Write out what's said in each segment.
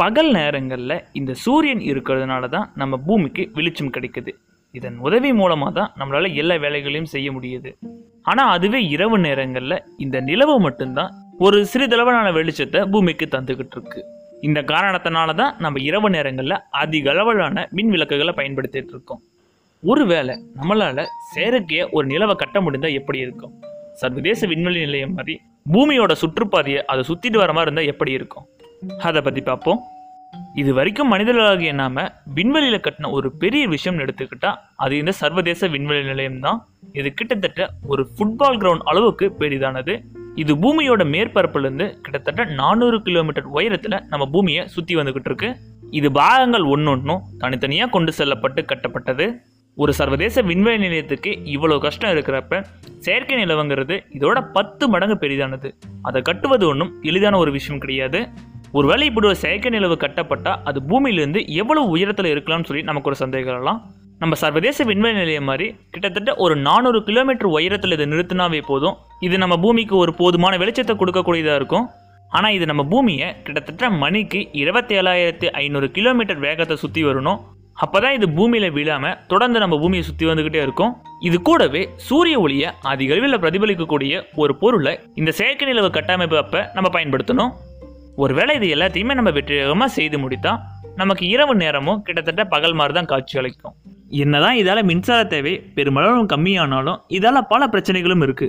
பகல் நேரங்களில் இந்த சூரியன் இருக்கிறதுனால தான் நம்ம பூமிக்கு வெளிச்சம் கிடைக்குது. இதன் உதவி மூலமாக தான் நம்மளால் எல்லா வேலைகளையும் செய்ய முடியுது. ஆனால் அதுவே இரவு நேரங்களில் இந்த நிலவு மட்டும்தான் ஒரு சிறிதளவான வெளிச்சத்தை பூமிக்கு தந்துக்கிட்டு இருக்கு. இந்த காரணத்தினால தான் நம்ம இரவு நேரங்களில் அதிக அளவிலான மின் விளக்குகளை பயன்படுத்திட்டு இருக்கோம். ஒருவேளை நம்மளால் செயற்கையாக ஒரு நிலவை கட்ட முடிந்தால் எப்படி இருக்கும்? சர்வதேச விண்வெளி நிலையம் மாதிரி பூமியோட சுற்றுப்பாதையை அதை சுற்றிட்டு வர மாதிரி இருந்தால் எப்படி இருக்கும்? அதை பற்றி பார்ப்போம். இது வரைக்கும் மனிதர்களாகிய நாம விண்வெளியில் கட்டின ஒரு பெரிய விஷயம்னு எடுத்துக்கிட்டால் அது இந்த சர்வதேச விண்வெளி நிலையம் தான். இது கிட்டத்தட்ட ஒரு ஃபுட்பால் கிரவுண்ட் அளவுக்கு பெரிதானது. இது பூமியோட மேற்பரப்புலேருந்து கிட்டத்தட்ட நானூறு கிலோமீட்டர் உயரத்தில் நம்ம பூமியை சுற்றி வந்துக்கிட்டு இருக்கு. இது பாகங்கள் ஒன்னொன்னும் தனித்தனியாக கொண்டு செல்லப்பட்டு கட்டப்பட்டது. ஒரு சர்வதேச விண்வெளி நிலையத்துக்கு இவ்வளோ கஷ்டம் இருக்கிறப்ப செயற்கை நிலவுங்கிறது இதோட பத்து மடங்கு பெரிதானது. அதை கட்டுவது ஒன்றும் எளிதான ஒரு விஷயம் கிடையாது. ஒருவேளை இப்படி ஒரு செயற்கை நிலவு கட்டப்பட்டால் அது பூமியிலிருந்து எவ்வளவு உயரத்தில் இருக்கலாம்னு சொல்லி நமக்கு ஒரு சந்தேகம்லாம் நம்ம சர்வதேச விண்வெளி நிலையம் மாதிரி கிட்டத்தட்ட ஒரு நானூறு கிலோமீட்டர் உயரத்தில் இதை நிறுத்தினாவே போதும். இது நம்ம பூமிக்கு ஒரு போதுமான வெளிச்சத்தை கொடுக்கக்கூடியதாக இருக்கும். ஆனால் இது நம்ம பூமியை கிட்டத்தட்ட மணிக்கு இருபத்தேழாயிரத்து ஐநூறு கிலோமீட்டர் வேகத்தை சுற்றி வரணும். அப்போ தான் இது பூமியில் விழாமல் தொடர்ந்து நம்ம பூமியை சுற்றி வந்துக்கிட்டே இருக்கும். இது கூடவே சூரிய ஒளியை அதிக அளவில் பிரதிபலிக்கக்கூடிய ஒரு பொருளை இந்த செயற்கை நிலவு கட்டமைப்பு அப்போ நம்ம பயன்படுத்தணும். ஒருவேளை இது எல்லாத்தையுமே நம்ம வெற்றிகரமாக செய்து முடித்தா நமக்கு இரவு நேரமும் கிட்டத்தட்ட பகல் மாதிரி தான் காட்சி அளிக்கும். என்னதான் இதால மின்சார தேவை பெருமளவு கம்மியானாலும் இதால பல பிரச்சனைகளும் இருக்கு.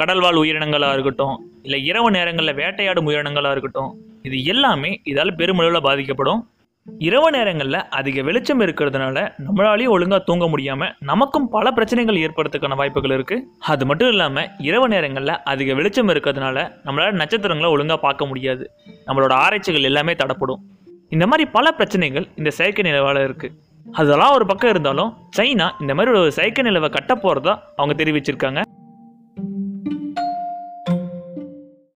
கடல்வாழ் உயிரினங்களாக இருக்கட்டும் இல்லை இரவு நேரங்களில் வேட்டையாடும் உயிரினங்களாக இருக்கட்டும் இது எல்லாமே இதால் பெருமளவில் பாதிக்கப்படும். இரவு நேரங்களில் அதிக வெளிச்சம் இருக்கிறதுனால நம்மளாலேயும் ஒழுங்காக தூங்க முடியாமல் நமக்கும் பல பிரச்சனைகள் ஏற்படுறதுக்கான வாய்ப்புகள் இருக்குது அது மட்டும் இல்லாமல் இரவு நேரங்களில் அதிக வெளிச்சம் இருக்கிறதுனால நம்மளால் நட்சத்திரங்களை ஒழுங்காக பார்க்க முடியாது. நம்மளோட ஆராய்ச்சிகள் எல்லாமே தடப்படும். இந்த மாதிரி பல பிரச்சனைகள் இந்த செயற்கை நிலவால் இருக்குது அதெல்லாம் ஒரு பக்கம் இருந்தாலும் சைனா இந்த மாதிரி ஒரு செயற்கை நிலவை கட்ட போகிறதா அவங்க தெரிவிச்சிருக்காங்க.